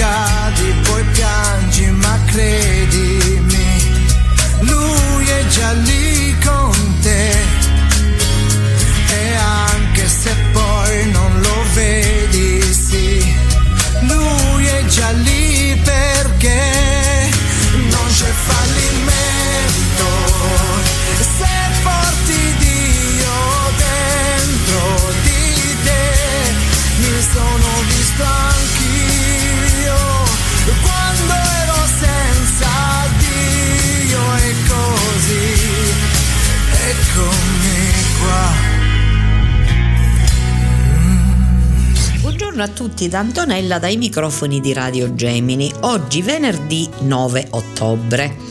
Cadi, poi piangi, ma credimi, lui è già lì con te. E anche se poi non lo vedi, Buongiorno a tutti da Antonella dai microfoni di Radio Gemini. Oggi venerdì 9 ottobre.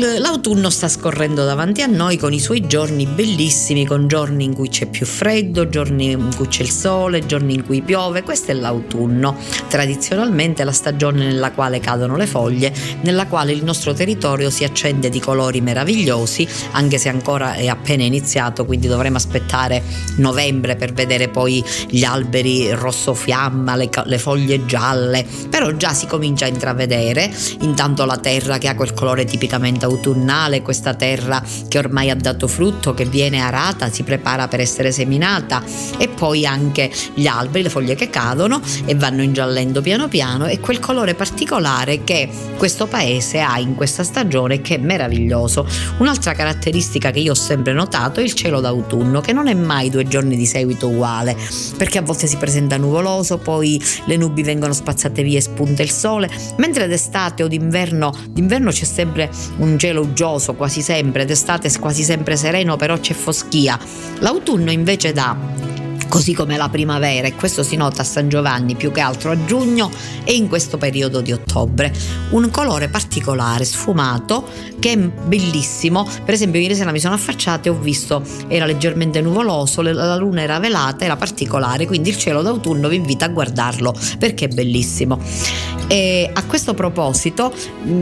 L'autunno sta scorrendo davanti a noi con i suoi giorni bellissimi, con giorni in cui c'è più freddo, giorni in cui c'è il sole, giorni in cui piove. Questo è l'autunno, tradizionalmente la stagione nella quale cadono le foglie, nella quale il nostro territorio si accende di colori meravigliosi, anche se ancora è appena iniziato, quindi dovremo aspettare novembre per vedere poi gli alberi rosso fiamma, le, le foglie gialle, però già si comincia a intravedere, intanto la terra che ha quel colore tipicamente autunnale, questa terra che ormai ha dato frutto, che viene arata, si prepara per essere seminata e poi anche gli alberi, le foglie che cadono e vanno ingiallendo piano piano e quel colore particolare che questo paese ha in questa stagione che è meraviglioso. Un'altra caratteristica che io ho sempre notato è il cielo d'autunno che non è mai due giorni di seguito uguale perché a volte si presenta nuvoloso, poi le nubi vengono spazzate via e spunta il sole, mentre d'estate o d'inverno, d'inverno c'è sempre un cielo uggioso quasi sempre, d'estate quasi sempre sereno però c'è foschia. L'autunno invece dà così come la primavera e questo si nota a San Giovanni più che altro a giugno e in questo periodo di ottobre. Un colore particolare, sfumato, che è bellissimo. Per esempio ieri sera mi sono affacciata e ho visto, era leggermente nuvoloso, la luna era velata, era particolare, quindi il cielo d'autunno vi invita a guardarlo perché è bellissimo. E a questo proposito,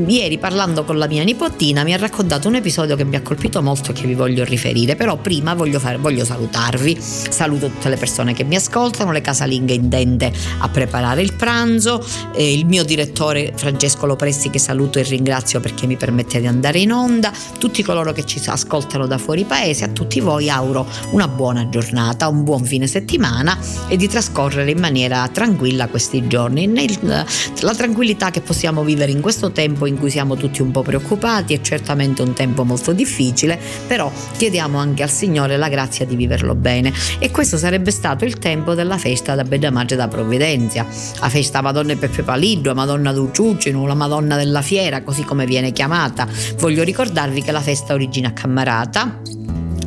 ieri parlando con la mia nipotina mi ha raccontato un episodio che mi ha colpito molto e che vi voglio riferire, però prima voglio, fare- voglio salutarvi. Saluto tutte le persone che mi ascoltano, le casalinghe intende a preparare il pranzo, eh, il mio direttore Francesco Lopresti che saluto e ringrazio perché mi permette di andare in onda, tutti coloro che ci ascoltano da fuori paese, a tutti voi auguro una buona giornata, un buon fine settimana e di trascorrere in maniera tranquilla questi giorni, nel- la tranquillità che possiamo vivere in questo tempo in cui siamo tutti un po' preoccupati, è certamente un tempo molto difficile, però chiediamo anche al Signore la grazia di viverlo bene. E questo sarebbe stato il tempo della festa da Bedamaggia da Provvidenza, la festa Madonna Peppe Paliddo, Madonna d'Uciucino, la Madonna della Fiera, così come viene chiamata. Voglio ricordarvi che la festa origina a Cammarata,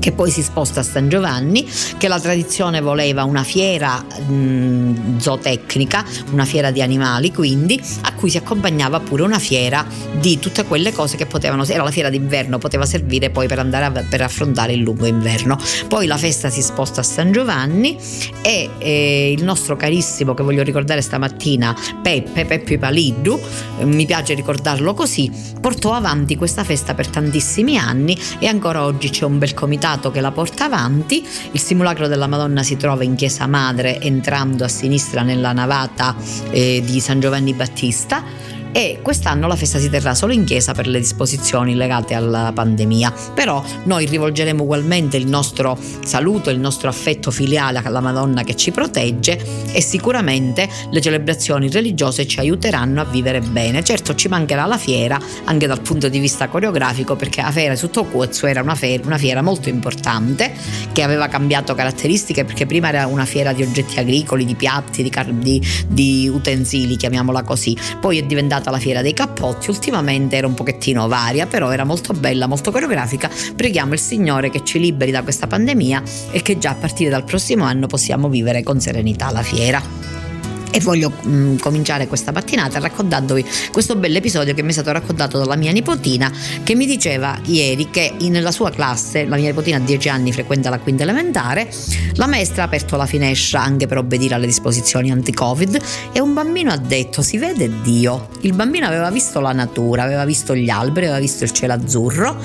che poi si sposta a San Giovanni, che la tradizione voleva una fiera mh, zootecnica, una fiera di animali quindi, a cui si accompagnava pure una fiera di tutte quelle cose che potevano, era la fiera d'inverno, poteva servire poi per andare a, per affrontare il lungo inverno. Poi la festa si sposta a San Giovanni e eh, il nostro carissimo, che voglio ricordare stamattina, Peppe, Peppe Paliddu, eh, mi piace ricordarlo così, portò avanti questa festa per tantissimi anni e ancora oggi c'è un bel comitato che la porta avanti. Il simulacro della Madonna si trova in Chiesa Madre entrando a sinistra nella navata eh, di San Giovanni Battista e quest'anno la festa si terrà solo in chiesa per le disposizioni legate alla pandemia. Però noi rivolgeremo ugualmente il nostro saluto, il nostro affetto filiale alla Madonna che ci protegge e sicuramente le celebrazioni religiose ci aiuteranno a vivere bene. Certo ci mancherà la fiera anche dal punto di vista coreografico perché la fiera su Tokuotsu era una fiera, una fiera molto importante che aveva cambiato caratteristiche perché prima era una fiera di oggetti agricoli, di piatti, di, car- di- di utensili, chiamiamola così. Poi è diventata la fiera dei cappotti, ultimamente era un pochettino varia, però era molto bella, molto coreografica. Preghiamo il Signore che ci liberi da questa pandemia e che già a partire dal prossimo anno possiamo vivere con serenità la fiera. E voglio mh, mm, cominciare questa mattinata raccontandovi questo bel episodio che mi è stato raccontato dalla mia nipotina che mi diceva ieri che nella sua classe, la mia nipotina ha 10 anni, frequenta la quinta elementare, la maestra ha aperto la finestra anche per obbedire alle disposizioni anti-covid e un bambino ha detto si vede Dio. Il bambino aveva visto la natura, aveva visto gli alberi, aveva visto il cielo azzurro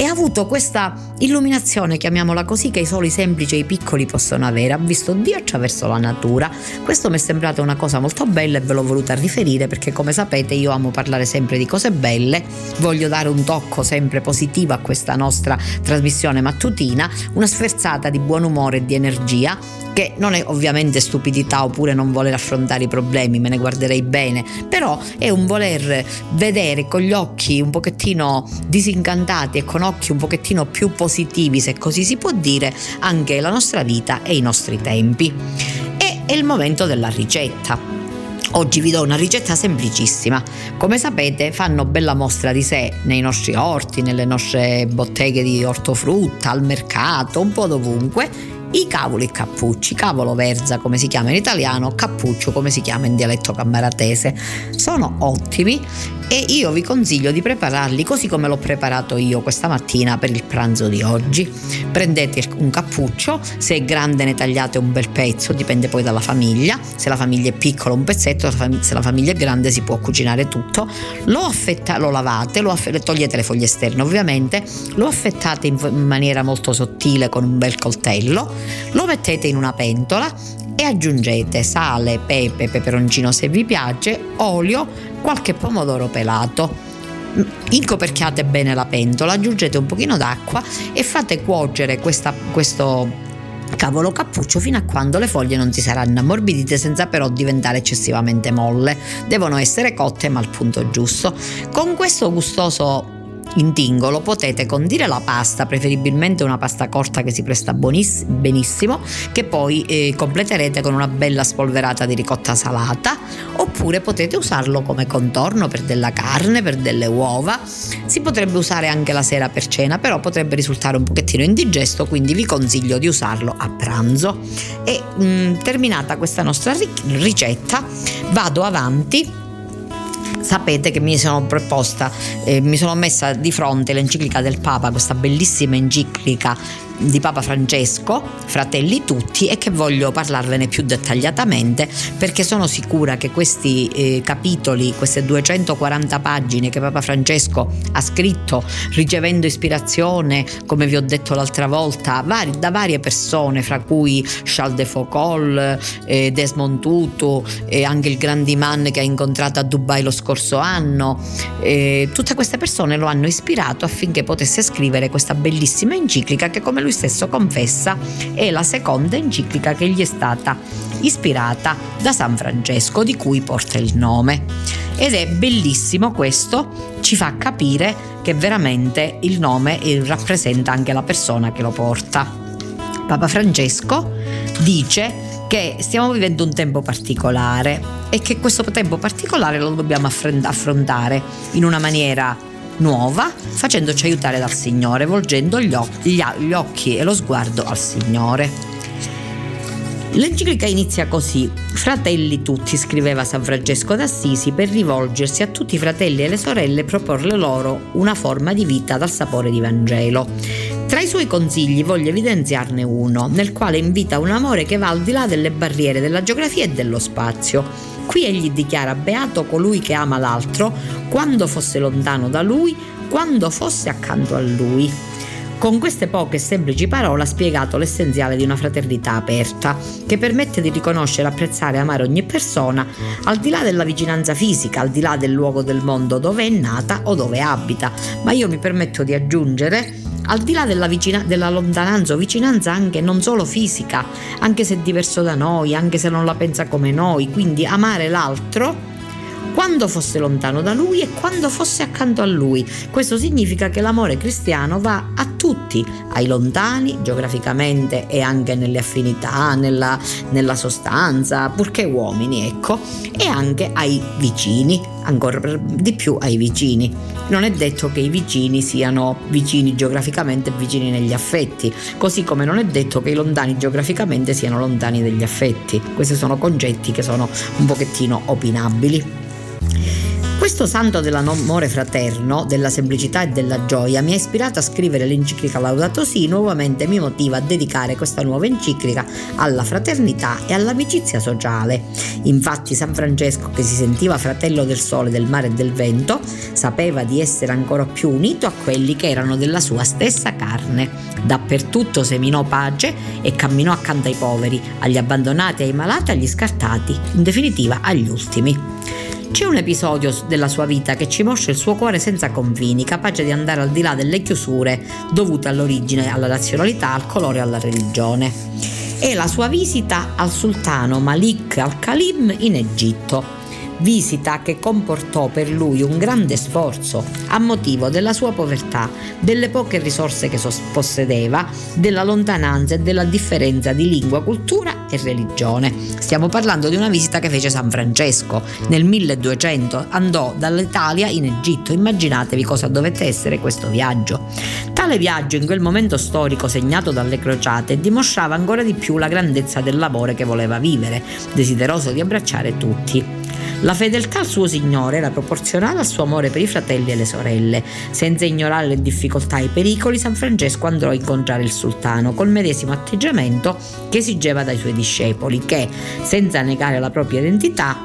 e ha avuto questa illuminazione, chiamiamola così, che i soli semplici e i piccoli possono avere. Ha visto Dio attraverso la natura. Questo mi è sembrato una cosa molto bella e ve l'ho voluta riferire perché come sapete io amo parlare sempre di cose belle, voglio dare un tocco sempre positivo a questa nostra trasmissione mattutina, una sferzata di buon umore e di energia che non è ovviamente stupidità oppure non voler affrontare i problemi, me ne guarderei bene, però è un voler vedere con gli occhi un pochettino disincantati e con occhi un pochettino più positivi, se così si può dire, anche la nostra vita e i nostri tempi. E è il momento della ricetta. Oggi vi do una ricetta semplicissima. Come sapete fanno bella mostra di sé nei nostri orti, nelle nostre botteghe di ortofrutta, al mercato, un po' dovunque i cavoli cappucci, cavolo verza come si chiama in italiano, cappuccio come si chiama in dialetto cammaratese. Sono ottimi e io vi consiglio di prepararli così come l'ho preparato io questa mattina per il pranzo di oggi. Prendete un cappuccio, se è grande ne tagliate un bel pezzo, dipende poi dalla famiglia, se la famiglia è piccola un pezzetto, se la famiglia è grande si può cucinare tutto, lo, affetta, lo lavate, lo aff- togliete le foglie esterne ovviamente, lo affettate in maniera molto sottile con un bel coltello, lo mettete in una pentola e aggiungete sale, pepe, peperoncino se vi piace, olio, qualche pomodoro pelato. Incoperchiate bene la pentola, aggiungete un pochino d'acqua e fate cuocere questa, questo cavolo cappuccio fino a quando le foglie non si saranno ammorbidite senza però diventare eccessivamente molle. Devono essere cotte ma al punto giusto. Con questo gustoso intingolo potete condire la pasta, preferibilmente una pasta corta che si presta buoniss- benissimo, che poi eh, completerete con una bella spolverata di ricotta salata, oppure potete usarlo come contorno per della carne, per delle uova. Si potrebbe usare anche la sera per cena, però potrebbe risultare un pochettino indigesto, quindi vi consiglio di usarlo a pranzo. E mh, mm, terminata questa nostra ricetta, vado avanti sapete che mi sono preposta, eh, mi sono messa di fronte l'enciclica del Papa, questa bellissima enciclica di Papa Francesco, Fratelli tutti, e che voglio parlarvene più dettagliatamente perché sono sicura che questi eh, capitoli, queste 240 pagine che Papa Francesco ha scritto ricevendo ispirazione, come vi ho detto l'altra volta, vari, da varie persone, fra cui Charles de Foucault, eh, Desmond Tutu, e anche il Grandiman che ha incontrato a Dubai lo scorso anno, eh, tutte queste persone lo hanno ispirato affinché potesse scrivere questa bellissima enciclica che come lui lui stesso confessa è la seconda enciclica che gli è stata ispirata da San Francesco, di cui porta il nome. Ed è bellissimo questo, ci fa capire che veramente il nome rappresenta anche la persona che lo porta. Papa Francesco dice che stiamo vivendo un tempo particolare e che questo tempo particolare lo dobbiamo affrontare in una maniera nuova, facendoci aiutare dal Signore, volgendo gli occhi, gli occhi e lo sguardo al Signore. L'enciclica inizia così: Fratelli tutti, scriveva San Francesco d'Assisi, per rivolgersi a tutti i fratelli e le sorelle e proporre loro una forma di vita dal sapore di Vangelo. Tra i suoi consigli voglio evidenziarne uno, nel quale invita un amore che va al di là delle barriere della geografia e dello spazio. Qui egli dichiara beato colui che ama l'altro, quando fosse lontano da lui, quando fosse accanto a lui. Con queste poche e semplici parole ha spiegato l'essenziale di una fraternità aperta, che permette di riconoscere, apprezzare e amare ogni persona, al di là della vicinanza fisica, al di là del luogo del mondo dove è nata o dove abita. Ma io mi permetto di aggiungere al di là della, vicina- della lontananza o vicinanza anche non solo fisica, anche se è diverso da noi, anche se non la pensa come noi, quindi amare l'altro quando fosse lontano da lui e quando fosse accanto a lui. Questo significa che l'amore cristiano va a tutti ai lontani geograficamente e anche nelle affinità, nella, nella sostanza, purché uomini, ecco, e anche ai vicini, ancora di più ai vicini. Non è detto che i vicini siano vicini geograficamente e vicini negli affetti, così come non è detto che i lontani geograficamente siano lontani degli affetti. Questi sono concetti che sono un pochettino opinabili. Questo santo dell'amore fraterno, della semplicità e della gioia mi ha ispirato a scrivere l'enciclica Laudato Si, nuovamente mi motiva a dedicare questa nuova enciclica alla fraternità e all'amicizia sociale. Infatti San Francesco, che si sentiva fratello del sole, del mare e del vento, sapeva di essere ancora più unito a quelli che erano della sua stessa carne. Dappertutto seminò pace e camminò accanto ai poveri, agli abbandonati, ai malati, agli scartati, in definitiva agli ultimi. C'è un episodio della sua vita che ci mostra il suo cuore senza confini, capace di andare al di là delle chiusure dovute all'origine, alla nazionalità, al colore e alla religione. È la sua visita al sultano Malik al-Khalim in Egitto visita che comportò per lui un grande sforzo a motivo della sua povertà, delle poche risorse che possedeva, della lontananza e della differenza di lingua, cultura e religione. Stiamo parlando di una visita che fece San Francesco nel 1200, andò dall'Italia in Egitto, immaginatevi cosa dovette essere questo viaggio. Tale viaggio in quel momento storico segnato dalle crociate dimostrava ancora di più la grandezza del lavoro che voleva vivere, desideroso di abbracciare tutti. La fedeltà al suo Signore era proporzionale al suo amore per i fratelli e le sorelle. Senza ignorare le difficoltà e i pericoli, San Francesco andrò a incontrare il sultano col medesimo atteggiamento che esigeva dai suoi discepoli, che, senza negare la propria identità,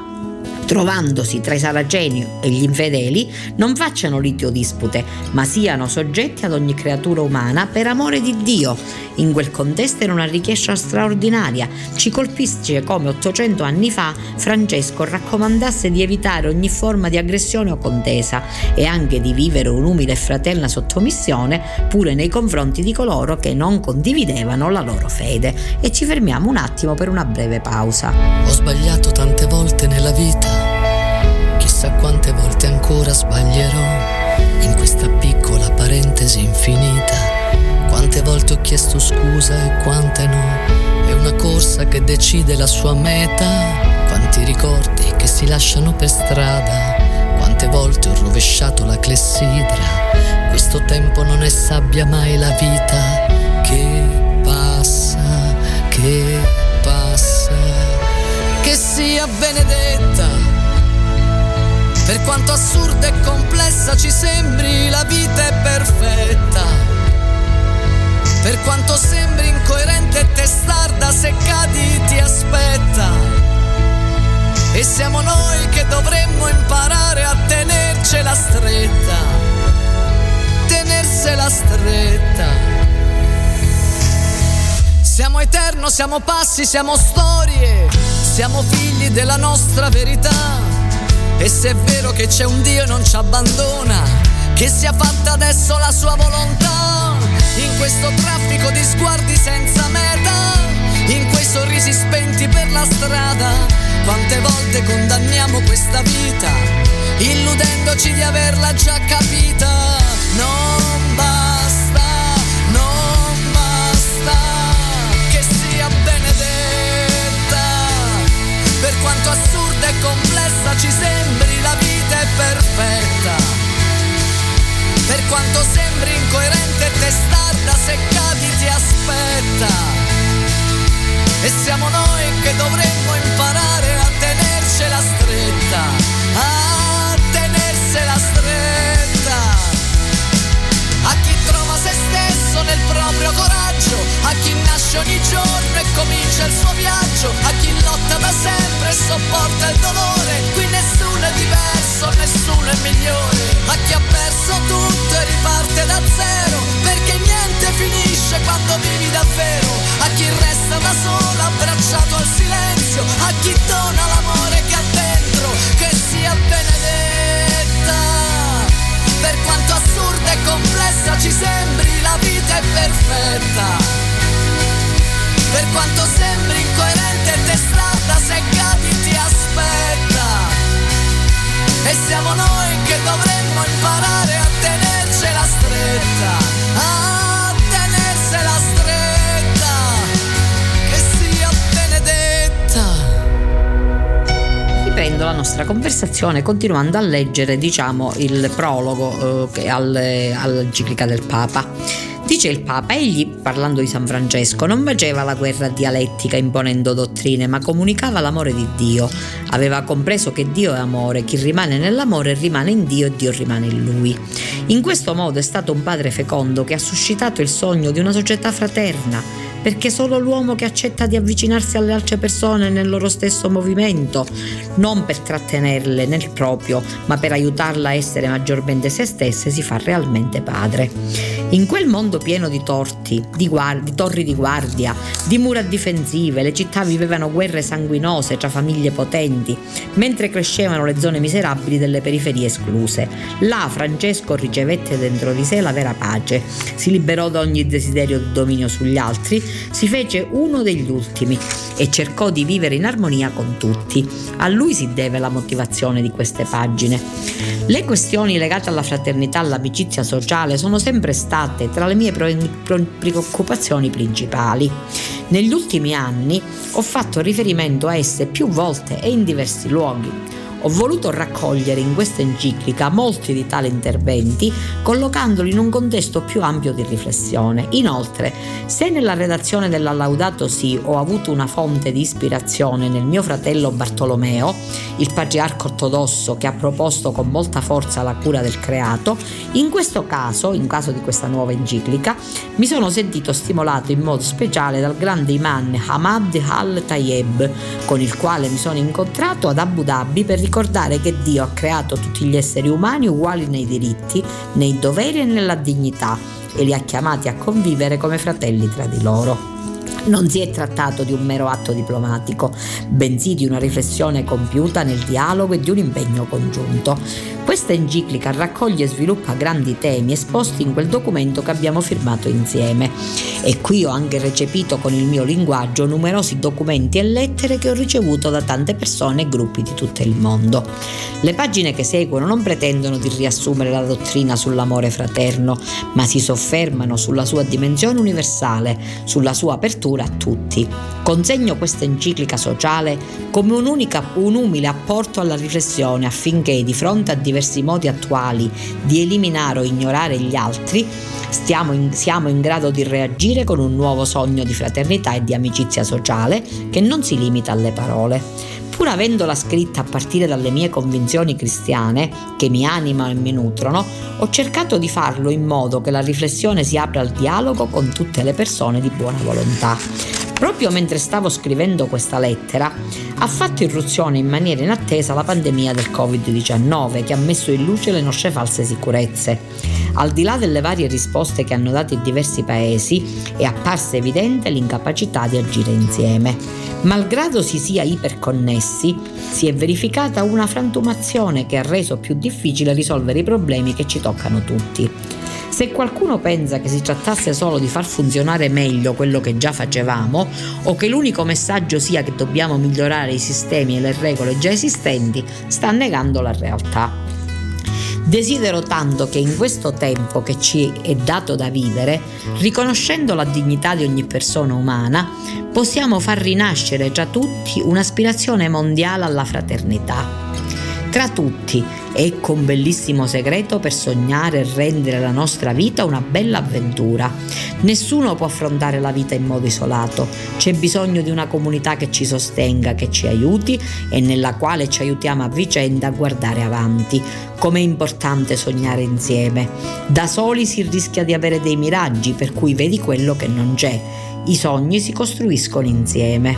trovandosi tra i saraceni e gli infedeli, non facciano liti o dispute, ma siano soggetti ad ogni creatura umana per amore di Dio. In quel contesto era una richiesta straordinaria. Ci colpisce come 800 anni fa Francesco raccomandasse di evitare ogni forma di aggressione o contesa e anche di vivere un'umile e fraterna sottomissione pure nei confronti di coloro che non condividevano la loro fede. E ci fermiamo un attimo per una breve pausa. Ho sbagliato tante volte nella vita chissà quante volte ancora sbaglierò in questa piccola parentesi infinita. Quante volte ho chiesto scusa e quante no. È una corsa che decide la sua meta. Quanti ricordi che si lasciano per strada. Quante volte ho rovesciato la clessidra. Questo tempo non è sabbia mai la vita che passa, che passa. Che sia benedetta per quanto assurda e complessa ci sembri, la vita è perfetta. Per quanto sembri incoerente e testarda, se cadi ti aspetta. E siamo noi che dovremmo imparare a tenercela stretta. Tenersela stretta. Siamo eterno, siamo passi, siamo storie, siamo figli della nostra verità e se è vero che c'è un Dio non ci abbandona, che sia fatta adesso la sua volontà, in questo traffico di sguardi senza meta, in quei sorrisi spenti per la strada, quante volte condanniamo questa vita, illudendoci di averla già capita, non basta, non basta, che sia benedetta, per quanto assurda e complessa ci sembra perfetta. Per quanto sembri incoerente testarda, se cadi ti aspetta. E siamo noi che dovremmo imparare a tenercela stretta, nel proprio coraggio, a chi nasce ogni giorno e comincia il suo viaggio, a chi lotta da sempre e sopporta il dolore, qui nessuno è diverso nessuno è migliore. A chi ha perso tutto e riparte da zero, perché niente finisce quando vivi davvero. A chi resta da solo, abbracciato al silenzio, a chi dona l'amore che ha dentro, che sia benedetta. Per quanto assurda e complessa ci sembri, la vita è perfetta. Per quanto sembri incoerente e testarda, se cadi ti aspetta. E siamo noi che dovremmo imparare a tenercela stretta, a proseguendo la nostra conversazione continuando a leggere diciamo il prologo eh, all'enciclica del Papa. Dice il Papa, egli, parlando di San Francesco, non faceva la guerra dialettica imponendo dottrine, ma comunicava l'amore di Dio. Aveva compreso che Dio è amore, chi rimane nell'amore rimane in Dio e Dio rimane in lui. In questo modo è stato un padre fecondo che ha suscitato il sogno di una società fraterna, perché solo l'uomo che accetta di avvicinarsi alle altre persone nel loro stesso movimento, non per trattenerle nel proprio, ma per aiutarla a essere maggiormente se stesse, si fa realmente padre. In quel mondo pieno di torti, di, guardi, di torri di guardia, di mura difensive, le città vivevano guerre sanguinose tra famiglie potenti, mentre crescevano le zone miserabili delle periferie escluse. Là Francesco ricevette dentro di sé la vera pace, si liberò da ogni desiderio di dominio sugli altri si fece uno degli ultimi e cercò di vivere in armonia con tutti. A lui si deve la motivazione di queste pagine. Le questioni legate alla fraternità, all'amicizia sociale sono sempre state tra le mie preoccupazioni principali. Negli ultimi anni ho fatto riferimento a esse più volte e in diversi luoghi. Ho voluto raccogliere in questa enciclica molti di tali interventi, collocandoli in un contesto più ampio di riflessione. Inoltre, se nella redazione della Laudato Si ho avuto una fonte di ispirazione nel mio fratello Bartolomeo, il patriarca ortodosso che ha proposto con molta forza la cura del creato, in questo caso, in caso di questa nuova enciclica, mi sono sentito stimolato in modo speciale dal grande imam Hamad al-Tayeb, con il quale mi sono incontrato ad Abu Dhabi per ricordare ricordare che Dio ha creato tutti gli esseri umani uguali nei diritti, nei doveri e nella dignità e li ha chiamati a convivere come fratelli tra di loro. Non si è trattato di un mero atto diplomatico, bensì di una riflessione compiuta nel dialogo e di un impegno congiunto. Questa enciclica raccoglie e sviluppa grandi temi esposti in quel documento che abbiamo firmato insieme. E qui ho anche recepito con il mio linguaggio numerosi documenti e lettere che ho ricevuto da tante persone e gruppi di tutto il mondo. Le pagine che seguono non pretendono di riassumere la dottrina sull'amore fraterno, ma si soffermano sulla sua dimensione universale, sulla sua apertura apertura a tutti. Consegno questa enciclica sociale come un umile apporto alla riflessione affinché di fronte a diversi modi attuali di eliminare o ignorare gli altri, in, siamo in grado di reagire con un nuovo sogno di fraternità e di amicizia sociale che non si limita alle parole. Pur avendola scritta a partire dalle mie convinzioni cristiane, che mi animano e mi nutrono, ho cercato di farlo in modo che la riflessione si apra al dialogo con tutte le persone di buona volontà. Proprio mentre stavo scrivendo questa lettera, ha fatto irruzione in maniera inattesa la pandemia del Covid-19 che ha messo in luce le nostre false sicurezze. Al di là delle varie risposte che hanno dato i diversi paesi, è apparsa evidente l'incapacità di agire insieme. Malgrado si sia iperconnessi, si è verificata una frantumazione che ha reso più difficile risolvere i problemi che ci toccano tutti. Se qualcuno pensa che si trattasse solo di far funzionare meglio quello che già facevamo, o che l'unico messaggio sia che dobbiamo migliorare i sistemi e le regole già esistenti, sta negando la realtà. Desidero tanto che in questo tempo che ci è dato da vivere, riconoscendo la dignità di ogni persona umana, possiamo far rinascere tra tutti un'aspirazione mondiale alla fraternità tra tutti. Ecco un bellissimo segreto per sognare e rendere la nostra vita una bella avventura. Nessuno può affrontare la vita in modo isolato, c'è bisogno di una comunità che ci sostenga, che ci aiuti e nella quale ci aiutiamo a vicenda a guardare avanti. Com'è importante sognare insieme. Da soli si rischia di avere dei miraggi per cui vedi quello che non c'è. I sogni si costruiscono insieme.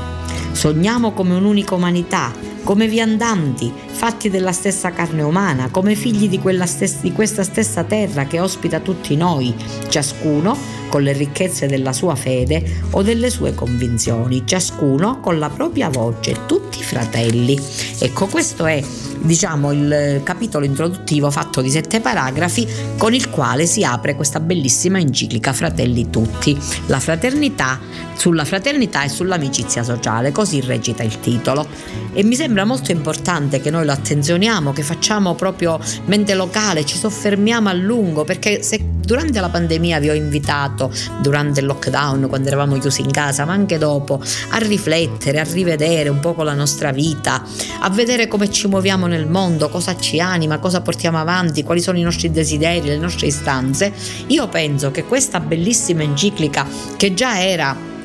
Sogniamo come un'unica umanità, come viandanti, fatti della stessa carne umana, come figli di, stessa, di questa stessa terra che ospita tutti noi, ciascuno con le ricchezze della sua fede o delle sue convinzioni, ciascuno con la propria voce, tutti fratelli. Ecco, questo è diciamo il capitolo introduttivo fatto di sette paragrafi con il quale si apre questa bellissima enciclica Fratelli tutti, la fraternità sulla fraternità e sull'amicizia sociale, così recita il titolo. E mi sembra molto importante che noi lo attenzioniamo, che facciamo proprio mente locale, ci soffermiamo a lungo, perché se durante la pandemia vi ho invitato, durante il lockdown, quando eravamo chiusi in casa, ma anche dopo, a riflettere, a rivedere un po' la nostra vita, a vedere come ci muoviamo nel mondo, cosa ci anima, cosa portiamo avanti, quali sono i nostri desideri, le nostre istanze, io penso che questa bellissima enciclica che già era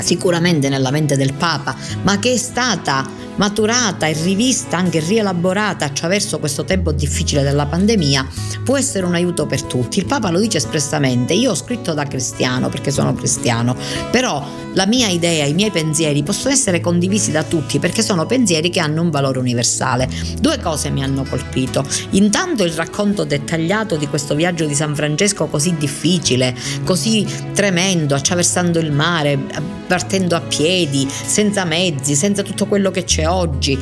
sicuramente nella mente del Papa, ma che è stata maturata e rivista, anche rielaborata attraverso questo tempo difficile della pandemia, può essere un aiuto per tutti. Il Papa lo dice espressamente, io ho scritto da cristiano perché sono cristiano, però la mia idea, i miei pensieri possono essere condivisi da tutti perché sono pensieri che hanno un valore universale. Due cose mi hanno colpito. Intanto il racconto dettagliato di questo viaggio di San Francesco così difficile, così tremendo, attraversando il mare, partendo a piedi, senza mezzi, senza tutto quello che c'è oggi,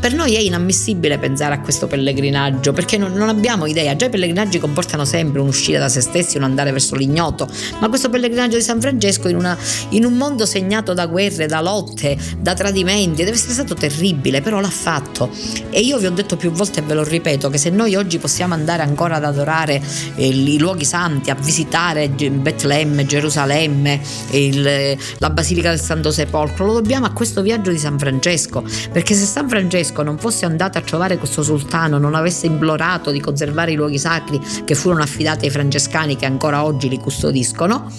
per noi è inammissibile pensare a questo pellegrinaggio perché non, non, abbiamo idea. Già i pellegrinaggi comportano sempre un'uscita da se stessi, un andare verso l'ignoto, ma questo pellegrinaggio di San Francesco in, una, in un mondo segnato da guerre, da lotte, da tradimenti, deve essere stato terribile, però l'ha fatto. E io vi ho detto più volte e ve lo ripeto che se noi oggi possiamo andare ancora ad adorare eh, i luoghi santi, a visitare Betlemme, Gerusalemme, il, la Basilica del Santo Sepolcro, lo dobbiamo a questo viaggio di San Francesco, perché se San Francesco Francesco non fosse andato a trovare questo sultano, non avesse implorato di conservare i luoghi sacri che furono affidati ai francescani che ancora oggi li custodiscono,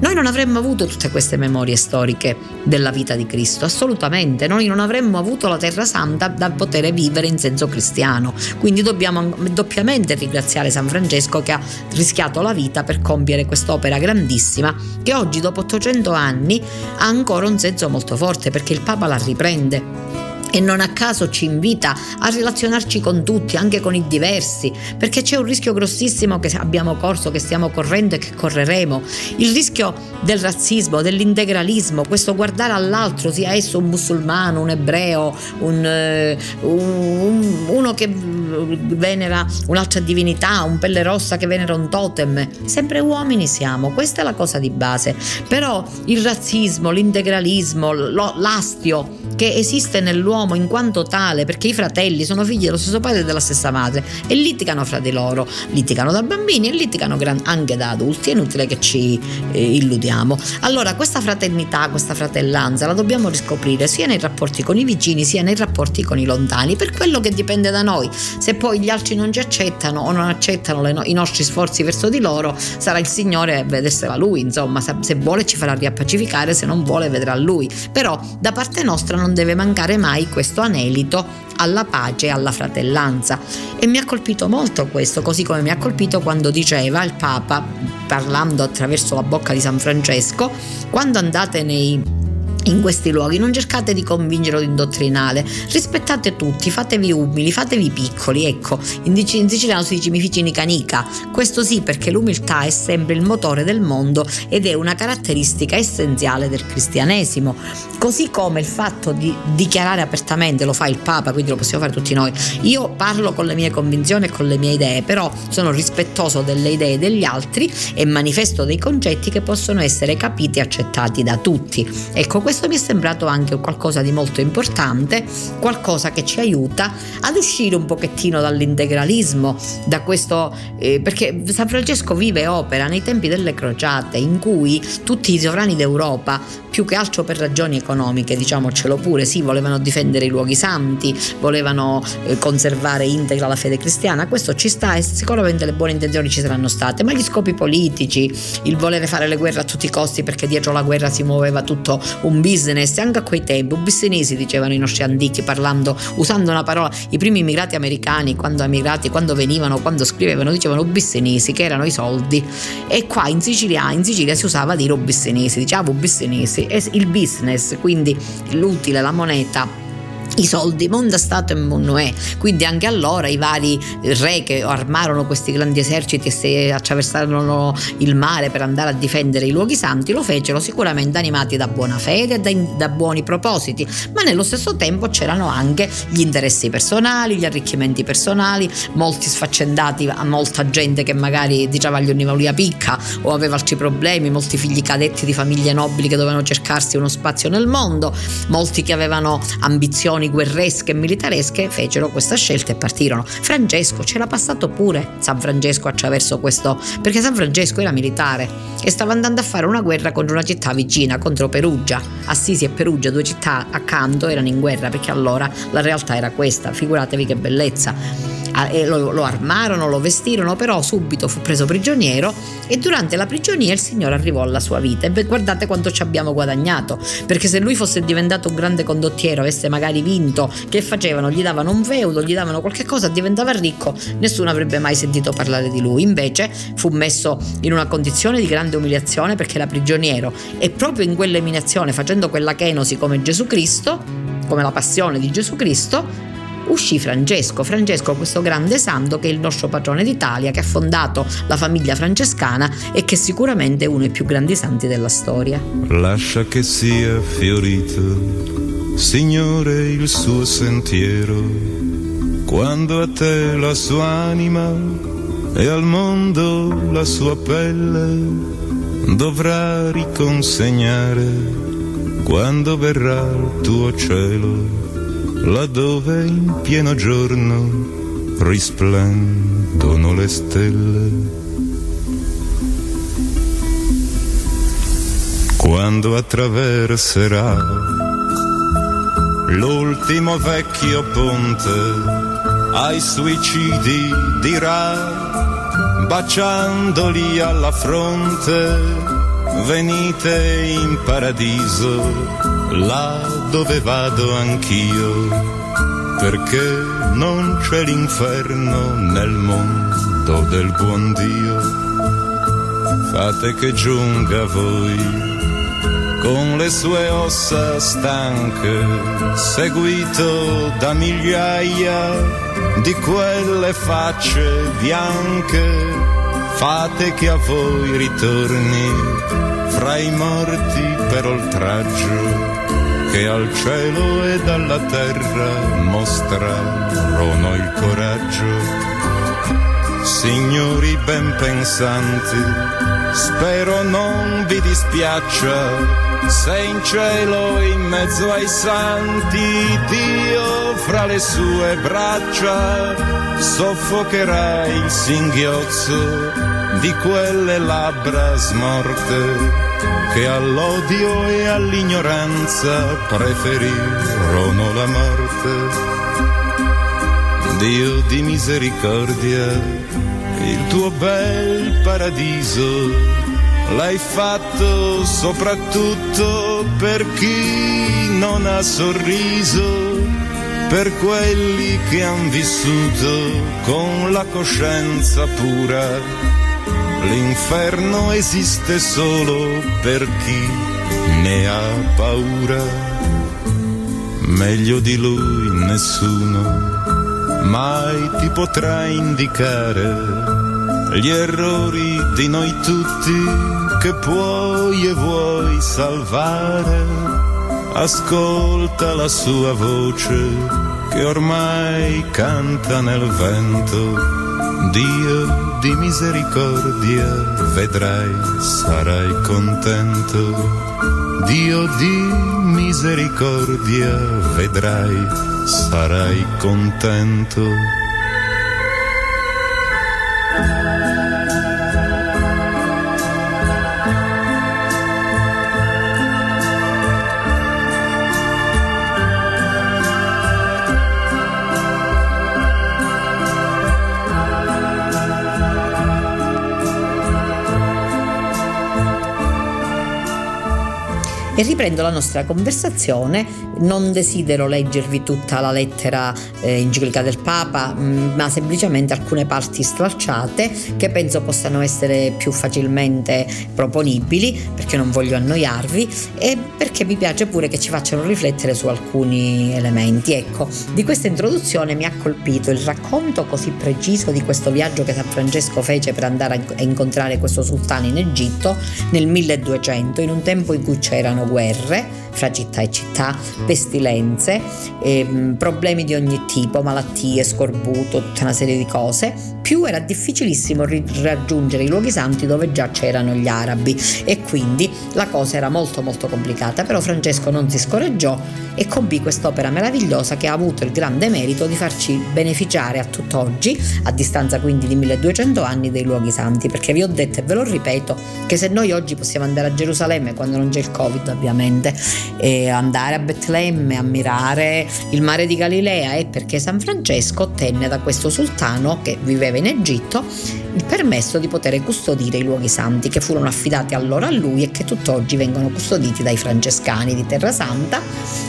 noi non avremmo avuto tutte queste memorie storiche della vita di Cristo, assolutamente, noi non avremmo avuto la Terra Santa da poter vivere in senso cristiano, quindi dobbiamo doppiamente ringraziare San Francesco che ha rischiato la vita per compiere quest'opera grandissima che oggi dopo 800 anni ha ancora un senso molto forte perché il Papa la riprende e non a caso ci invita a relazionarci con tutti, anche con i diversi, perché c'è un rischio grossissimo che abbiamo corso, che stiamo correndo e che correremo. Il rischio del razzismo, dell'integralismo, questo guardare all'altro, sia esso un musulmano, un ebreo, un, un, uno che venera un'altra divinità, un pelle rossa che venera un totem. Sempre uomini siamo, questa è la cosa di base. Però il razzismo, l'integralismo, l'astio che esiste nell'uomo in quanto tale, perché i fratelli sono figli dello stesso padre e della stessa madre e litigano fra di loro, litigano da bambini e litigano anche da adulti, è inutile che ci eh, illudiamo. Allora questa fraternità, questa fratellanza la dobbiamo riscoprire sia nei rapporti con i vicini sia nei rapporti con i lontani, per quello che dipende da noi. Se poi gli altri non ci accettano o non accettano no- i nostri sforzi verso di loro, sarà il Signore a vedersela Lui, insomma, se vuole ci farà riappacificare, se non vuole vedrà Lui. Però da parte nostra non deve mancare mai questo anelito alla pace e alla fratellanza. E mi ha colpito molto questo, così come mi ha colpito quando diceva il Papa, parlando attraverso la bocca di San Francesco, quando andate nei in questi luoghi non cercate di convincere o di indottrinare, rispettate tutti, fatevi umili, fatevi piccoli, ecco, in, in siciliano si dice mi ficini canica, questo sì perché l'umiltà è sempre il motore del mondo ed è una caratteristica essenziale del cristianesimo, così come il fatto di dichiarare apertamente, lo fa il Papa, quindi lo possiamo fare tutti noi, io parlo con le mie convinzioni e con le mie idee, però sono rispettoso delle idee degli altri e manifesto dei concetti che possono essere capiti e accettati da tutti. Ecco, questo questo mi è sembrato anche qualcosa di molto importante, qualcosa che ci aiuta ad uscire un pochettino dall'integralismo, da questo, eh, perché San Francesco vive e opera nei tempi delle crociate, in cui tutti i sovrani d'Europa, più che altro per ragioni economiche, diciamocelo pure, sì, volevano difendere i luoghi santi, volevano eh, conservare integra la fede cristiana, questo ci sta e sicuramente le buone intenzioni ci saranno state, ma gli scopi politici, il volere fare le guerre a tutti i costi perché dietro la guerra si muoveva tutto un business, anche a quei tempi, businesi dicevano i nostri antichi, parlando, usando una parola, i primi immigrati americani, quando emigrati, quando venivano, quando scrivevano, dicevano businesi, che erano i soldi. E qua in Sicilia, in Sicilia si usava dire businesi, diciamo businesi, il business, quindi l'utile, la moneta i soldi Monda Stato e Monnoè, quindi anche allora i vari re che armarono questi grandi eserciti e si attraversarono il mare per andare a difendere i luoghi santi lo fecero sicuramente animati da buona fede e da, da buoni propositi, ma nello stesso tempo c'erano anche gli interessi personali, gli arricchimenti personali, molti sfaccendati a molta gente che magari diceva gli univa lui a picca o aveva altri problemi, molti figli cadetti di famiglie nobili che dovevano cercarsi uno spazio nel mondo, molti che avevano ambizioni missioni guerresche e militaresche, fecero questa scelta e partirono. Francesco ce l'ha passato pure, San Francesco attraverso questo, perché San Francesco era militare e stava andando a fare una guerra contro una città vicina, contro Perugia. Assisi e Perugia, due città accanto, erano in guerra perché allora la realtà era questa, figuratevi che bellezza lo, lo, armarono, lo vestirono, però subito fu preso prigioniero e durante la prigionia il Signore arrivò alla sua vita. E guardate quanto ci abbiamo guadagnato, perché se lui fosse diventato un grande condottiero, avesse magari vinto, che facevano? Gli davano un feudo, gli davano qualche cosa, diventava ricco, nessuno avrebbe mai sentito parlare di lui. Invece fu messo in una condizione di grande umiliazione perché era prigioniero e proprio in quell'emanazione, facendo quella kenosi come Gesù Cristo, come la passione di Gesù Cristo, uscì Francesco. Francesco, questo grande santo che è il nostro patrone d'Italia, che ha fondato la famiglia francescana e che sicuramente è uno dei più grandi santi della storia. Lascia che sia fiorito, Signore, il suo sentiero, quando a te la sua anima e al mondo la sua pelle dovrà riconsegnare quando verrà il tuo cielo laddove in pieno giorno risplendono le stelle. Quando attraverserà l'ultimo vecchio ponte ai suicidi dirà, baciandoli alla fronte, venite in paradiso là dove vado anch'io, perché non c'è l'inferno nel mondo del buon Dio. Fate che giunga voi con le sue ossa stanche, seguito da migliaia di quelle facce bianche. Fate che a voi ritorni fra i morti per oltraggio che al cielo e dalla terra mostrarono il coraggio. Signori ben pensanti, spero non vi dispiaccia se in cielo in mezzo ai santi Dio fra le sue braccia soffocherà il singhiozzo di quelle labbra smorte che all'odio e all'ignoranza preferirono la morte. Dio di misericordia, il tuo bel paradiso l'hai fatto soprattutto per chi non ha sorriso, per quelli che han vissuto con la coscienza pura L'inferno esiste solo per chi ne ha paura. Meglio di lui nessuno mai ti potrà indicare gli errori di noi tutti che puoi e vuoi salvare. Ascolta la sua voce che ormai canta nel vento Dio di misericordia, vedrai, sarai contento. Dio di misericordia, vedrai, sarai contento. E riprendo la nostra conversazione. Non desidero leggervi tutta la lettera eh, enciclica del Papa, mh, mm, ma semplicemente alcune parti stralciate che penso possano essere più facilmente proponibili perché non voglio annoiarvi e perché mi piace pure che ci facciano riflettere su alcuni elementi. Ecco, di questa introduzione mi ha colpito il racconto così preciso di questo viaggio che San Francesco fece per andare a incontrare questo sultano in Egitto nel 1200, in un tempo in cui c'erano guerre fra città e città, pestilenze, ehm, problemi di ogni tipo, malattie, scorbuto, tutta una serie di cose, più era difficilissimo raggiungere i luoghi santi dove già c'erano gli arabi. E quindi la cosa era molto molto complicata, però Francesco non si scoraggiò e compì quest'opera meravigliosa che ha avuto il grande merito di farci beneficiare a tutt'oggi, a distanza quindi di 1200 anni, dei luoghi santi, perché vi ho detto e ve lo ripeto che se noi oggi possiamo andare a Gerusalemme quando non c'è il Covid ovviamente, e andare a Betlemme, ammirare il mare di Galilea, è perché San Francesco ottenne da questo sultano che viveva in Egitto il permesso di poter custodire i luoghi santi che furono affidati allora a lui e che tutt'oggi vengono custoditi dai francescani di Terra Santa.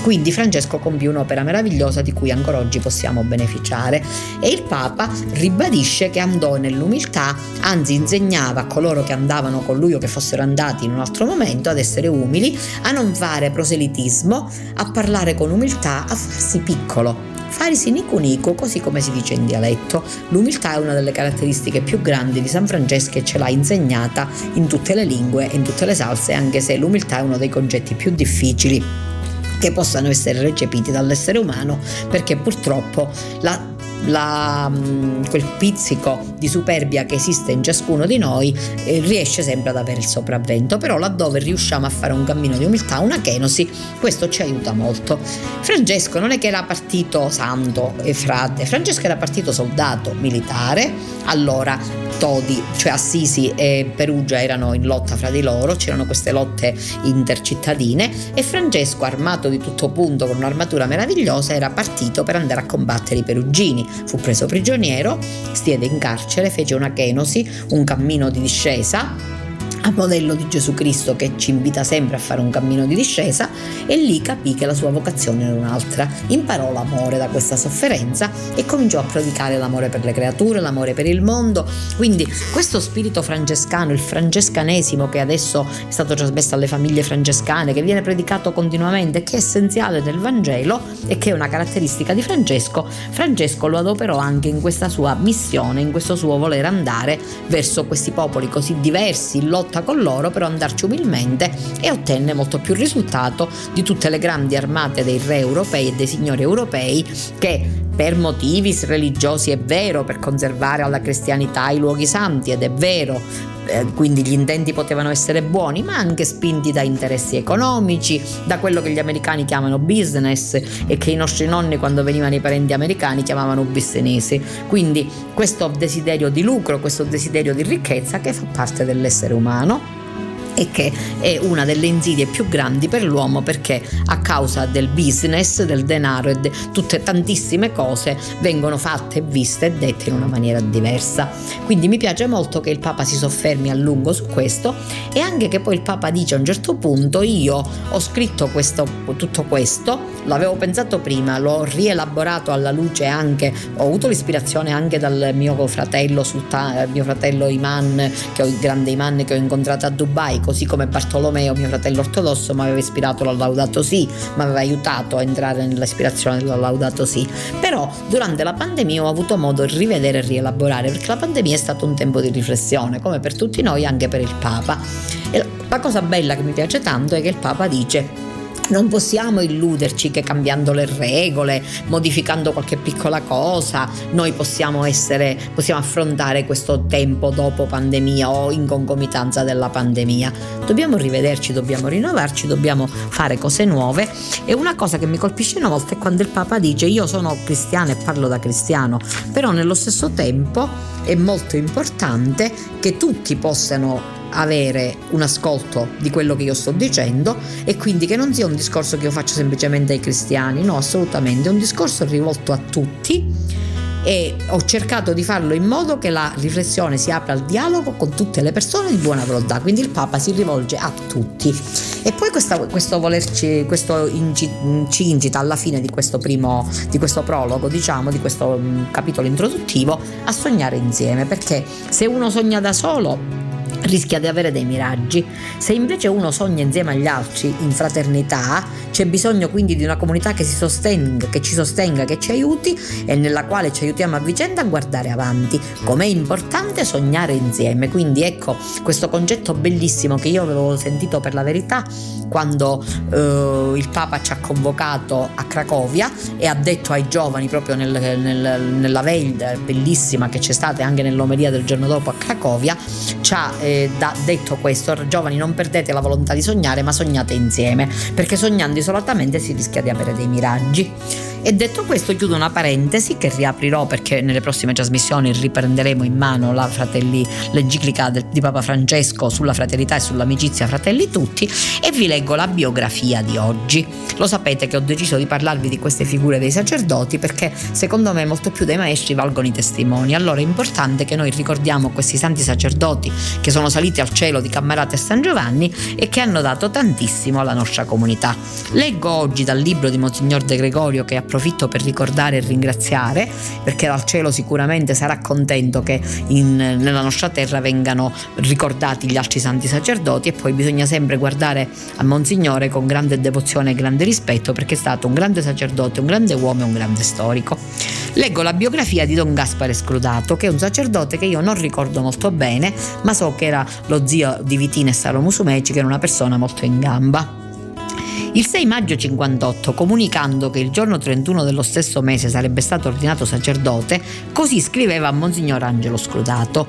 Quindi Francesco compì un'opera meravigliosa di cui ancora oggi possiamo beneficiare e il Papa ribadisce che andò nell'umiltà, anzi insegnava a coloro che andavano con lui o che fossero andati in un altro momento ad essere umili, a non fare proselitismo, a parlare con umiltà, a farsi piccolo Farisi Nico Nico, così come si dice in dialetto. L'umiltà è una delle caratteristiche più grandi di San Francesco e ce l'ha insegnata in tutte le lingue e in tutte le salse, anche se l'umiltà è uno dei concetti più difficili che possano essere recepiti dall'essere umano perché purtroppo la la, mm, quel pizzico di superbia che esiste in ciascuno di noi eh, riesce sempre ad avere il sopravvento, però laddove riusciamo a fare un cammino di umiltà, una kenosi, questo ci aiuta molto. Francesco non è che era partito santo e frate, Francesco era partito soldato militare, allora Todi, cioè Assisi e Perugia erano in lotta fra di loro, c'erano queste lotte intercittadine e Francesco armato di tutto punto con un'armatura meravigliosa era partito per andare a combattere i perugini fu preso prigioniero, stiede in carcere, fece una kenosi, un cammino di discesa a modello di Gesù Cristo che ci invita sempre a fare un cammino di discesa e lì capì che la sua vocazione era un'altra. Imparò l'amore da questa sofferenza e cominciò a predicare l'amore per le creature, l'amore per il mondo. Quindi questo spirito francescano, il francescanesimo che adesso è stato trasmesso alle famiglie francescane, che viene predicato continuamente, che è essenziale nel Vangelo e che è una caratteristica di Francesco, Francesco lo adoperò anche in questa sua missione, in questo suo voler andare verso questi popoli così diversi, in lotta lotta con loro, però andarci umilmente e ottenne molto più risultato di tutte le grandi armate dei re europei e dei signori europei che per motivi religiosi è vero, per conservare alla cristianità i luoghi santi ed è vero, eh, quindi gli intenti potevano essere buoni, ma anche spinti da interessi economici, da quello che gli americani chiamano business e che i nostri nonni quando venivano i parenti americani chiamavano business. Quindi questo desiderio di lucro, questo desiderio di ricchezza che fa parte dell'essere umano e che è una delle insidie più grandi per l'uomo perché a causa del business, del denaro e di tutte tantissime cose vengono fatte, viste e dette in una maniera diversa. Quindi mi piace molto che il Papa si soffermi a lungo su questo e anche che poi il Papa dice a un certo punto io ho scritto questo, tutto questo, l'avevo pensato prima, l'ho rielaborato alla luce anche, ho avuto l'ispirazione anche dal mio fratello, Sultan, mio fratello Iman, che ho, il grande Iman che ho incontrato a Dubai, così come Bartolomeo, mio fratello ortodosso, mi aveva ispirato alla Laudato Si, mi aveva aiutato a entrare nell'ispirazione della Laudato Si. Però durante la pandemia ho avuto modo di rivedere e rielaborare, perché la pandemia è stato un tempo di riflessione, come per tutti noi, anche per il Papa. E la cosa bella che mi piace tanto è che il Papa dice non possiamo illuderci che cambiando le regole, modificando qualche piccola cosa, noi possiamo essere, possiamo affrontare questo tempo dopo pandemia o in concomitanza della pandemia. Dobbiamo rivederci, dobbiamo rinnovarci, dobbiamo fare cose nuove. E una cosa che mi colpisce molto è quando il Papa dice io sono cristiano e parlo da cristiano, però nello stesso tempo è molto importante che tutti possano avere un ascolto di quello che io sto dicendo e quindi che non sia un discorso che io faccio semplicemente ai cristiani, no, assolutamente, è un discorso rivolto a tutti e ho cercato di farlo in modo che la riflessione si apra al dialogo con tutte le persone di buona volontà, quindi il Papa si rivolge a tutti. E poi questa, questo volerci, questo ci incita alla fine di questo primo, di questo prologo, diciamo, di questo mm, capitolo introduttivo, a sognare insieme, perché se uno sogna da solo rischia di avere dei miraggi. Se invece uno sogna insieme agli altri in fraternità, c'è bisogno quindi di una comunità che, sostenga, che ci sostenga, che ci aiuti e nella quale ci aiutiamo a vicenda a guardare avanti. Com'è importante sognare insieme. Quindi ecco questo concetto bellissimo che io avevo sentito per la verità quando eh, il Papa ci ha convocato a Cracovia e ha detto ai giovani proprio nel, nel, nella veglia bellissima che c'è stata anche nell'omelia del giorno dopo a Cracovia, ci ha eh, da, detto questo, giovani non perdete la volontà di sognare ma sognate insieme, perché sognando isolatamente si rischia di avere dei miraggi. E detto questo chiudo una parentesi che riaprirò perché nelle prossime trasmissioni riprenderemo in mano la fratelli, l'enciclica di Papa Francesco sulla fraternità e sull'amicizia fratelli tutti e vi leggo la biografia di oggi. Lo sapete che ho deciso di parlarvi di queste figure dei sacerdoti perché secondo me molto più dei maestri valgono i testimoni. Allora è importante che noi ricordiamo questi santi sacerdoti che sono saliti al cielo di Cammarate e San Giovanni e che hanno dato tantissimo alla nostra comunità. Leggo oggi dal libro di Monsignor De Gregorio che approfitto approfitto per ricordare e ringraziare, perché dal cielo sicuramente sarà contento che in, nella nostra terra vengano ricordati gli altri santi sacerdoti e poi bisogna sempre guardare a Monsignore con grande devozione e grande rispetto perché è stato un grande sacerdote, un grande uomo e un grande storico. Leggo la biografia di Don Gaspare Scrudato, che è un sacerdote che io non ricordo molto bene, ma so che era lo zio di Vitina e Salo Musumeci, che era una persona molto in gamba. Il 6 maggio 58, comunicando che il giorno 31 dello stesso mese sarebbe stato ordinato sacerdote, così scriveva a Monsignor Angelo Scrutato.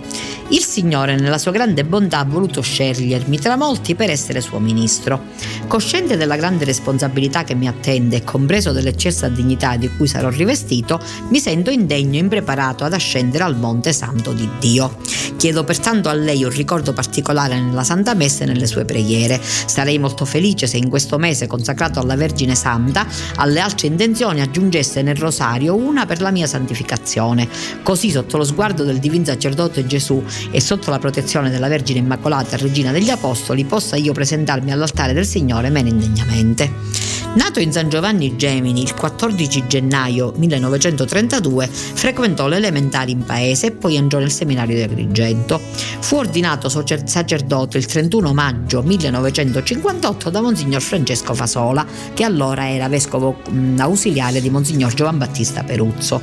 Il Signore, nella sua grande bontà, ha voluto scegliermi tra molti per essere suo ministro. Cosciente della grande responsabilità che mi attende e compreso dell'eccessa dignità di cui sarò rivestito, mi sento indegno e impreparato ad ascendere al Monte Santo di Dio. Chiedo pertanto a lei un ricordo particolare nella Santa Messa e nelle sue preghiere. Sarei molto felice se in questo mese consacrato alla Vergine Santa, alle altre intenzioni aggiungesse nel rosario una per la mia santificazione. Così sotto lo sguardo del divin sacerdote Gesù e sotto la protezione della Vergine Immacolata, Regina degli Apostoli, possa io presentarmi all'altare del Signore meno indegnamente. Nato in San Giovanni Gemini il 14 gennaio 1932, frequentò le elementari in paese e poi entrò nel seminario di Agrigento. Fu ordinato sacerdote il 31 maggio 1958 da Monsignor Francesco Fasola, che allora era vescovo ausiliare di Monsignor Giovan Battista Peruzzo.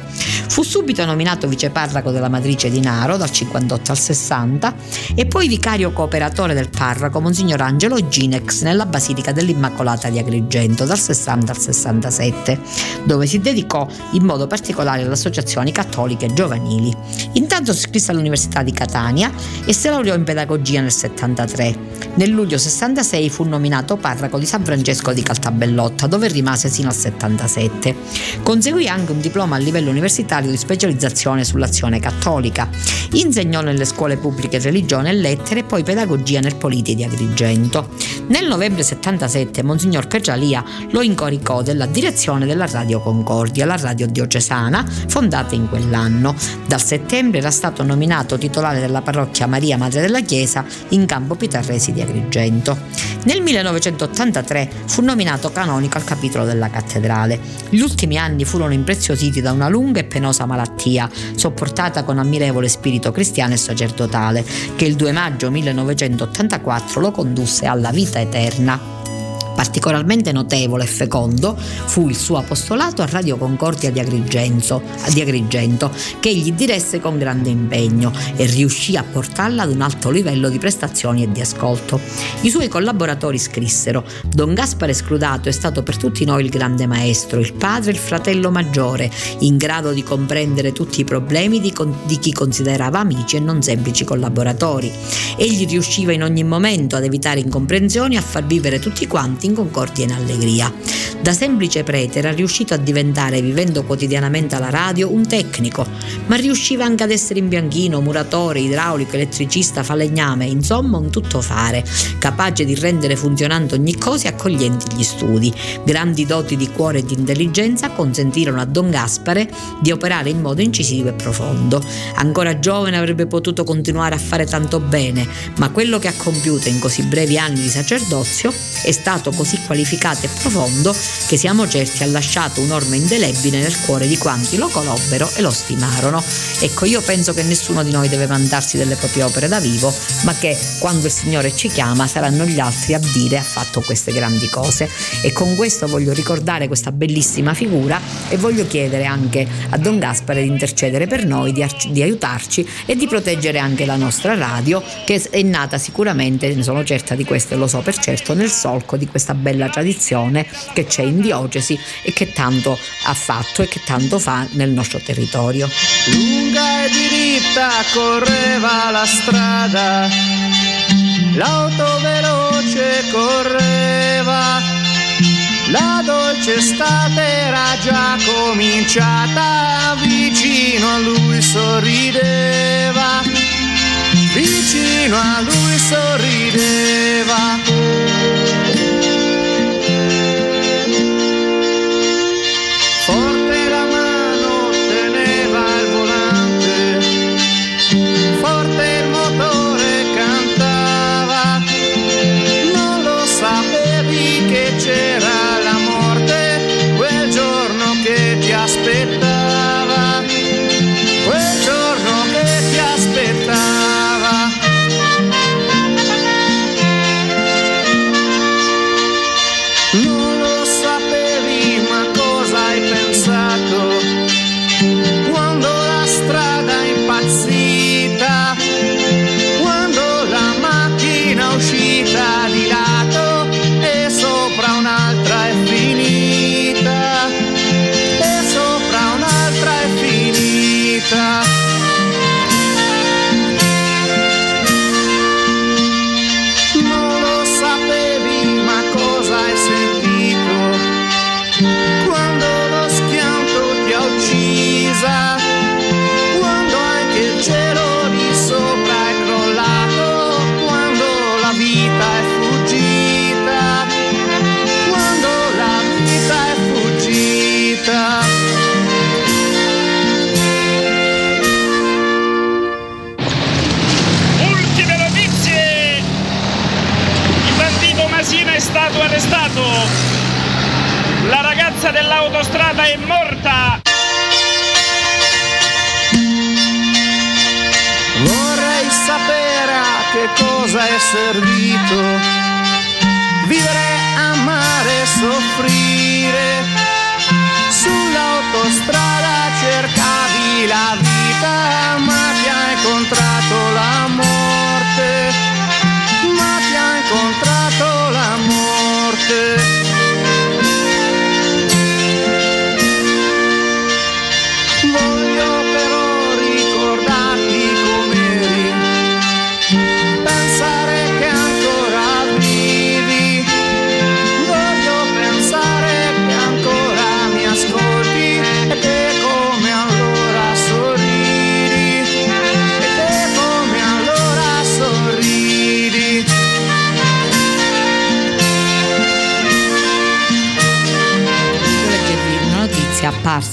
Fu subito nominato viceparraco della matrice di Naro dal 58 al 60 e poi vicario cooperatore del parroco Monsignor Angelo Ginex nella Basilica dell'Immacolata di Agrigento dal 60 al 67, dove si dedicò in modo particolare alle associazioni cattoliche giovanili. Intanto si iscrisse all'Università di Catania e si laureò in pedagogia nel 73. Nel luglio 66 fu nominato parroco di San Francesco di Caltabellotta, dove rimase sino al 77. Conseguì anche un diploma a livello universitario di specializzazione sull'azione cattolica. Insegnò nelle scuole pubbliche religione e lettere e poi pedagogia nel Politi di Agrigento. Nel novembre 77 Monsignor Cagialia lo incoricò della direzione della Radio Concordia, la radio diocesana, fondata in quell'anno. Dal settembre era stato nominato titolare della parrocchia Maria Madre della Chiesa in campo Pitarresi di Agrigento. Nel 1983 fu nominato canonico al capitolo della cattedrale. Gli ultimi anni furono impreziositi da una lunga e penosa malattia, sopportata con ammirevole spirito cristiano e sacerdotale, che il 2 maggio 1984 lo condusse alla vita eterna. Particolarmente notevole e fecondo fu il suo apostolato a Radio Concordia di Agrigento, di Agrigento, che egli diresse con grande impegno e riuscì a portarla ad un alto livello di prestazioni e di ascolto. I suoi collaboratori scrissero: Don Gaspare Scrudato è stato per tutti noi il grande maestro, il padre il fratello maggiore, in grado di comprendere tutti i problemi di, con- di chi considerava amici e non semplici collaboratori. Egli riusciva in ogni momento ad evitare incomprensioni e a far vivere tutti quanti in concordia e in allegria. Da semplice prete era riuscito a diventare, vivendo quotidianamente alla radio, un tecnico, ma riusciva anche ad essere imbianchino, muratore, idraulico, elettricista, falegname, insomma un tuttofare, capace di rendere funzionante ogni cosa e accoglienti gli studi. Grandi doti di cuore e di intelligenza consentirono a Don Gaspare di operare in modo incisivo e profondo. Ancora giovane avrebbe potuto continuare a fare tanto bene, ma quello che ha compiuto in così brevi anni di sacerdozio è stato così qualificato e profondo che siamo certi ha lasciato un'orma indelebile nel cuore di quanti lo conobbero e lo stimarono. Ecco, io penso che nessuno di noi deve vantarsi delle proprie opere da vivo, ma che quando il Signore ci chiama saranno gli altri a dire ha fatto queste grandi cose. E con questo voglio ricordare questa bellissima figura e voglio chiedere anche a Don Gaspare di intercedere per noi, di, di aiutarci e di proteggere anche la nostra radio che è nata sicuramente, ne sono certa di questo e lo so per certo, nel solco di questa bella tradizione che c'è in diocesi e che tanto ha fatto e che tanto fa nel nostro territorio. Lunga e diritta correva la strada, l'auto veloce correva, la dolce estate era già cominciata, vicino a lui sorrideva, vicino a lui sorrideva.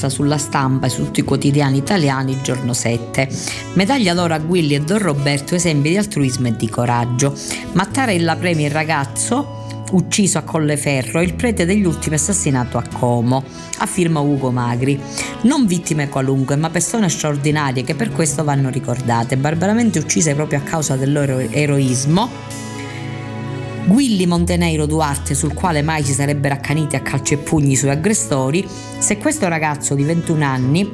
Apparsa sulla stampa e su tutti i quotidiani italiani il giorno 7. Medaglia d'oro a Guilli e Don Roberto, esempi di altruismo e di coraggio. Mattarella premia il ragazzo ucciso a Colleferro il prete degli ultimi assassinato a Como, a firma Ugo Magri. Non vittime qualunque, ma persone straordinarie che per questo vanno ricordate, barbaramente uccise proprio a causa del loro eroismo Guilli Montenegro Duarte, sul quale mai si sarebbero accaniti a calci e pugni i suoi aggressori, se questo ragazzo di 21 anni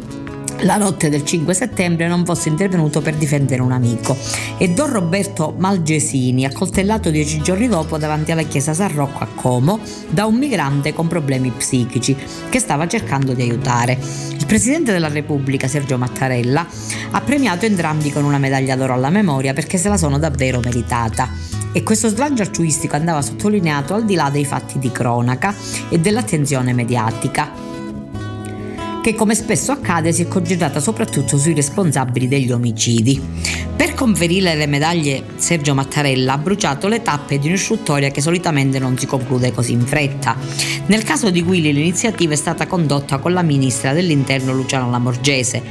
la notte del 5 settembre non fosse intervenuto per difendere un amico e Don Roberto Malgesini, accoltellato dieci giorni dopo davanti alla chiesa San Rocco a Como da un migrante con problemi psichici che stava cercando di aiutare. Il Presidente della Repubblica, Sergio Mattarella, ha premiato entrambi con una medaglia d'oro alla memoria perché se la sono davvero meritata e questo slancio altruistico andava sottolineato al di là dei fatti di cronaca e dell'attenzione mediatica che come spesso accade si è concentrata soprattutto sui responsabili degli omicidi. Per conferire le medaglie Sergio Mattarella ha bruciato le tappe di un'istruttoria che solitamente non si conclude così in fretta. Nel caso di Willy l'iniziativa è stata condotta con la ministra dell'interno Luciana Lamorgese.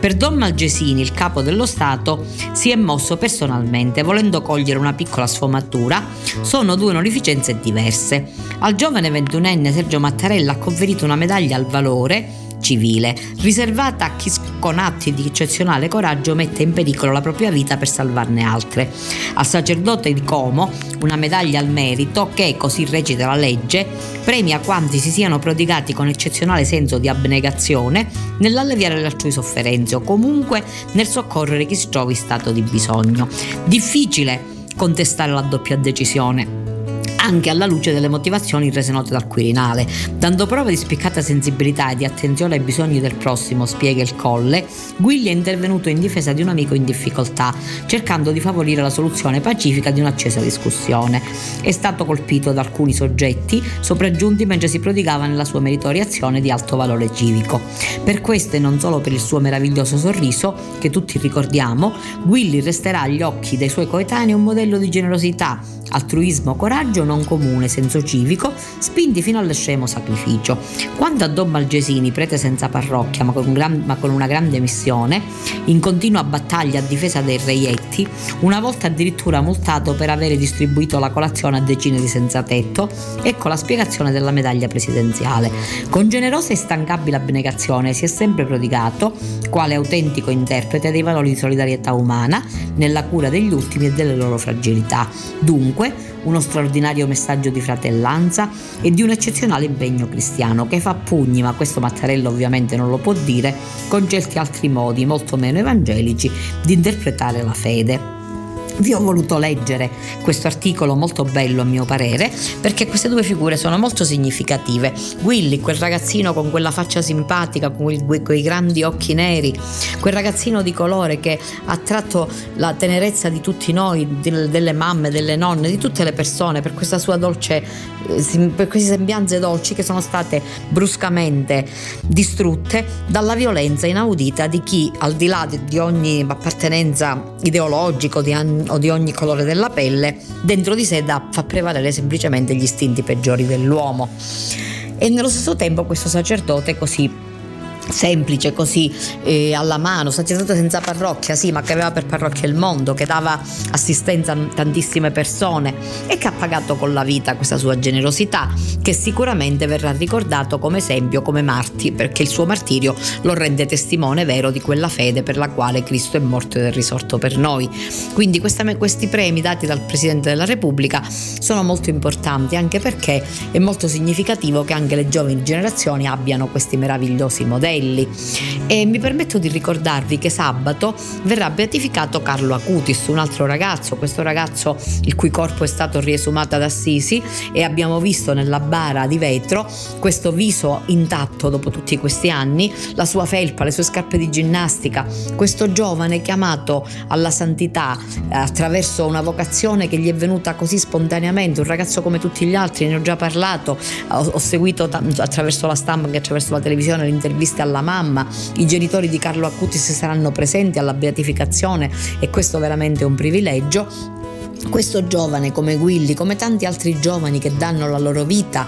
Per Don Malgesini, il capo dello Stato, si è mosso personalmente, volendo cogliere una piccola sfumatura. Sono due onorificenze diverse. Al giovane ventunenne Sergio Mattarella ha conferito una medaglia al valore civile, riservata a chi con atti di eccezionale coraggio mette in pericolo la propria vita per salvarne altre. Al sacerdote di Como una medaglia al merito che, così recita la legge, premia quanti si siano prodigati con eccezionale senso di abnegazione nell'alleviare le altrui sofferenze o comunque nel soccorrere chi si trova in stato di bisogno. Difficile contestare la doppia decisione anche alla luce delle motivazioni rese note dal Quirinale. Dando prova di spiccata sensibilità e di attenzione ai bisogni del prossimo, spiega il Colle, Guigli è intervenuto in difesa di un amico in difficoltà, cercando di favorire la soluzione pacifica di un'accesa discussione. È stato colpito da alcuni soggetti sopraggiunti mentre si prodigava nella sua meritoria azione di alto valore civico. Per questo e non solo per il suo meraviglioso sorriso, che tutti ricordiamo, Guilli resterà agli occhi dei suoi coetanei un modello di generosità, altruismo, coraggio non comune, senso civico, spinti fino all'estremo sacrificio. Quando a Don Malgesini, prete senza parrocchia ma con, gran, ma con una grande missione, in continua battaglia a difesa dei reietti, una volta addirittura multato per avere distribuito la colazione a decine di senza tetto, ecco la spiegazione della medaglia presidenziale. Con generosa e instancabile abnegazione si è sempre prodigato, quale autentico interprete dei valori di solidarietà umana, nella cura degli ultimi e delle loro fragilità. Dunque, uno straordinario messaggio di fratellanza e di un eccezionale impegno cristiano che fa pugni, ma questo Mattarello ovviamente non lo può dire, con certi altri modi molto meno evangelici di interpretare la fede. Vi ho voluto leggere questo articolo molto bello a mio parere perché queste due figure sono molto significative. Willy, quel ragazzino con quella faccia simpatica, con quei, grandi occhi neri, quel ragazzino di colore che ha attratto la tenerezza di tutti noi, delle mamme, delle nonne, di tutte le persone per questa sua dolce, eh, per queste sembianze dolci che sono state bruscamente distrutte dalla violenza inaudita di chi al di là di ogni appartenenza ideologica, di o di ogni colore della pelle, dentro di sé da, fa prevalere semplicemente gli istinti peggiori dell'uomo. E nello stesso tempo questo sacerdote così semplice così eh, alla mano, sacerdote senza parrocchia, sì, ma che aveva per parrocchia il mondo, che dava assistenza a tantissime persone e che ha pagato con la vita questa sua generosità, che sicuramente verrà ricordato come esempio, come marti, perché il suo martirio lo rende testimone vero di quella fede per la quale Cristo è morto ed è risorto per noi. Quindi questa, questi premi dati dal Presidente della Repubblica sono molto importanti anche perché è molto significativo che anche le giovani generazioni abbiano questi meravigliosi modelli Morelli. E mi permetto di ricordarvi che sabato verrà beatificato Carlo Acutis, un altro ragazzo, questo ragazzo il cui corpo è stato riesumato ad Assisi e abbiamo visto nella bara di vetro questo viso intatto dopo tutti questi anni, la sua felpa, le sue scarpe di ginnastica, questo giovane chiamato alla santità eh, attraverso una vocazione che gli è venuta così spontaneamente, un ragazzo come tutti gli altri, ne ho già parlato, ho, ho seguito t- attraverso la stampa attraverso la televisione le interviste alla mamma, i genitori di Carlo Acutis saranno presenti alla beatificazione e questo veramente è un privilegio. Questo giovane come Willy, come tanti altri giovani che danno la loro vita,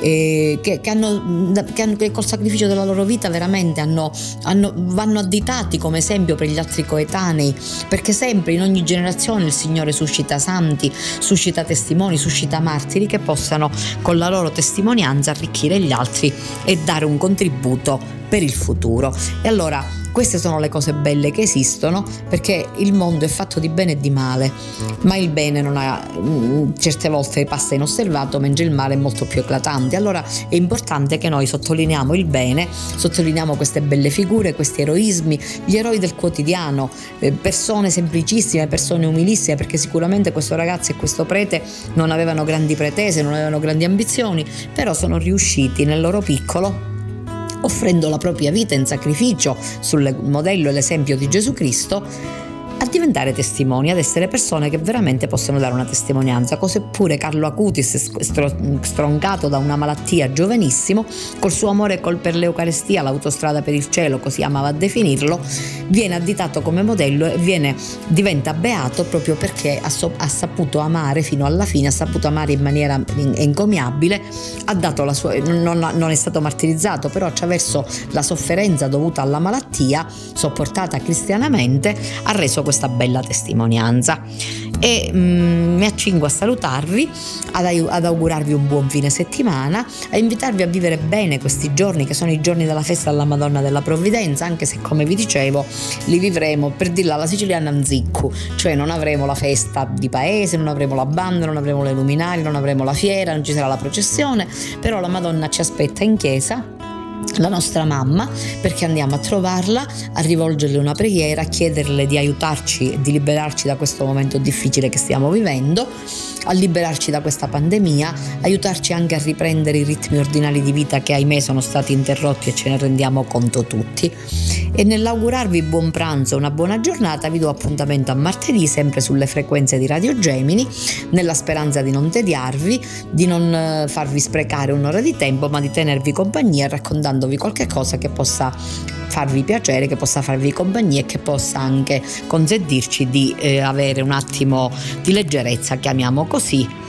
eh, che, che, hanno, che, hanno, che, col sacrificio della loro vita veramente hanno, hanno, vanno additati come esempio per gli altri coetanei, perché sempre in ogni generazione il Signore suscita santi, suscita testimoni, suscita martiri che possano con la loro testimonianza arricchire gli altri e dare un contributo per il futuro. E allora queste sono le cose belle che esistono perché il mondo è fatto di bene e di male, ma il bene ha, mm, certe volte passa inosservato mentre il male è molto più eclatante. Allora è importante che noi sottolineiamo il bene, sottolineiamo queste belle figure, questi eroismi, gli eroi del quotidiano, eh, persone semplicissime, persone umilissime, perché sicuramente questo ragazzo e questo prete non avevano grandi pretese, non avevano grandi ambizioni, però sono riusciti nel loro piccolo offrendo la propria vita in sacrificio sul modello e l'esempio di Gesù Cristo, a diventare testimoni, ad essere persone che veramente possono dare una testimonianza, così pure Carlo Acutis, stroncato da una malattia giovanissimo, col suo amore per l'Eucarestia, l'autostrada per il cielo, così amava definirlo, viene additato come modello e viene, diventa beato proprio perché ha, so, ha saputo amare fino alla fine, ha saputo amare in maniera encomiabile, sua, non, non è stato martirizzato, però attraverso la sofferenza dovuta alla malattia, sopportata cristianamente, ha reso questa bella testimonianza. E mm, mi accingo a salutarvi, ad, ad augurarvi un buon fine settimana, a invitarvi a vivere bene questi giorni che sono i giorni della festa alla Madonna della Provvidenza, anche se come vi dicevo li vivremo per dirla alla siciliana anziccu, cioè non avremo la festa di paese, non avremo la banda, non avremo le luminari, non avremo la fiera, non ci sarà la processione, però la Madonna ci aspetta in chiesa la nostra mamma perché andiamo a trovarla, a rivolgerle una preghiera, a chiederle di aiutarci e di liberarci da questo momento difficile che stiamo vivendo, a liberarci da questa pandemia, aiutarci anche a riprendere i ritmi ordinari di vita che ahimè sono stati interrotti e ce ne rendiamo conto tutti. E nell'augurarvi buon pranzo, una buona giornata, vi do appuntamento a martedì sempre sulle frequenze di Radio Gemini, nella speranza di non tediarvi, di non eh, farvi sprecare un'ora di tempo, ma di tenervi compagnia raccontandovi qualche cosa che possa farvi piacere, che possa farvi compagnia e che possa anche consentirci di eh, avere un attimo di leggerezza, chiamiamo così,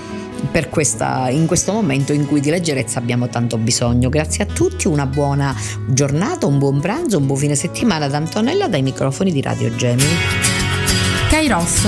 questa, in questo momento in cui di leggerezza abbiamo tanto bisogno. Grazie a tutti, una buona giornata, un buon pranzo, un buon fine settimana da Antonella dai microfoni di Radio Gemini. Kairos,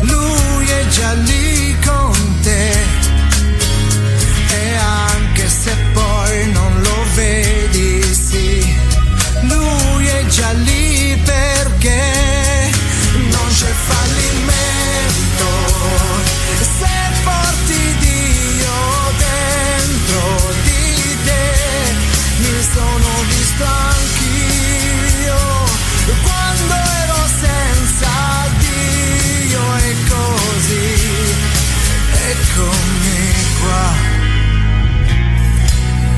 lui è già lì con te. E anche se poi non lo vedi, sì, lui è già lì.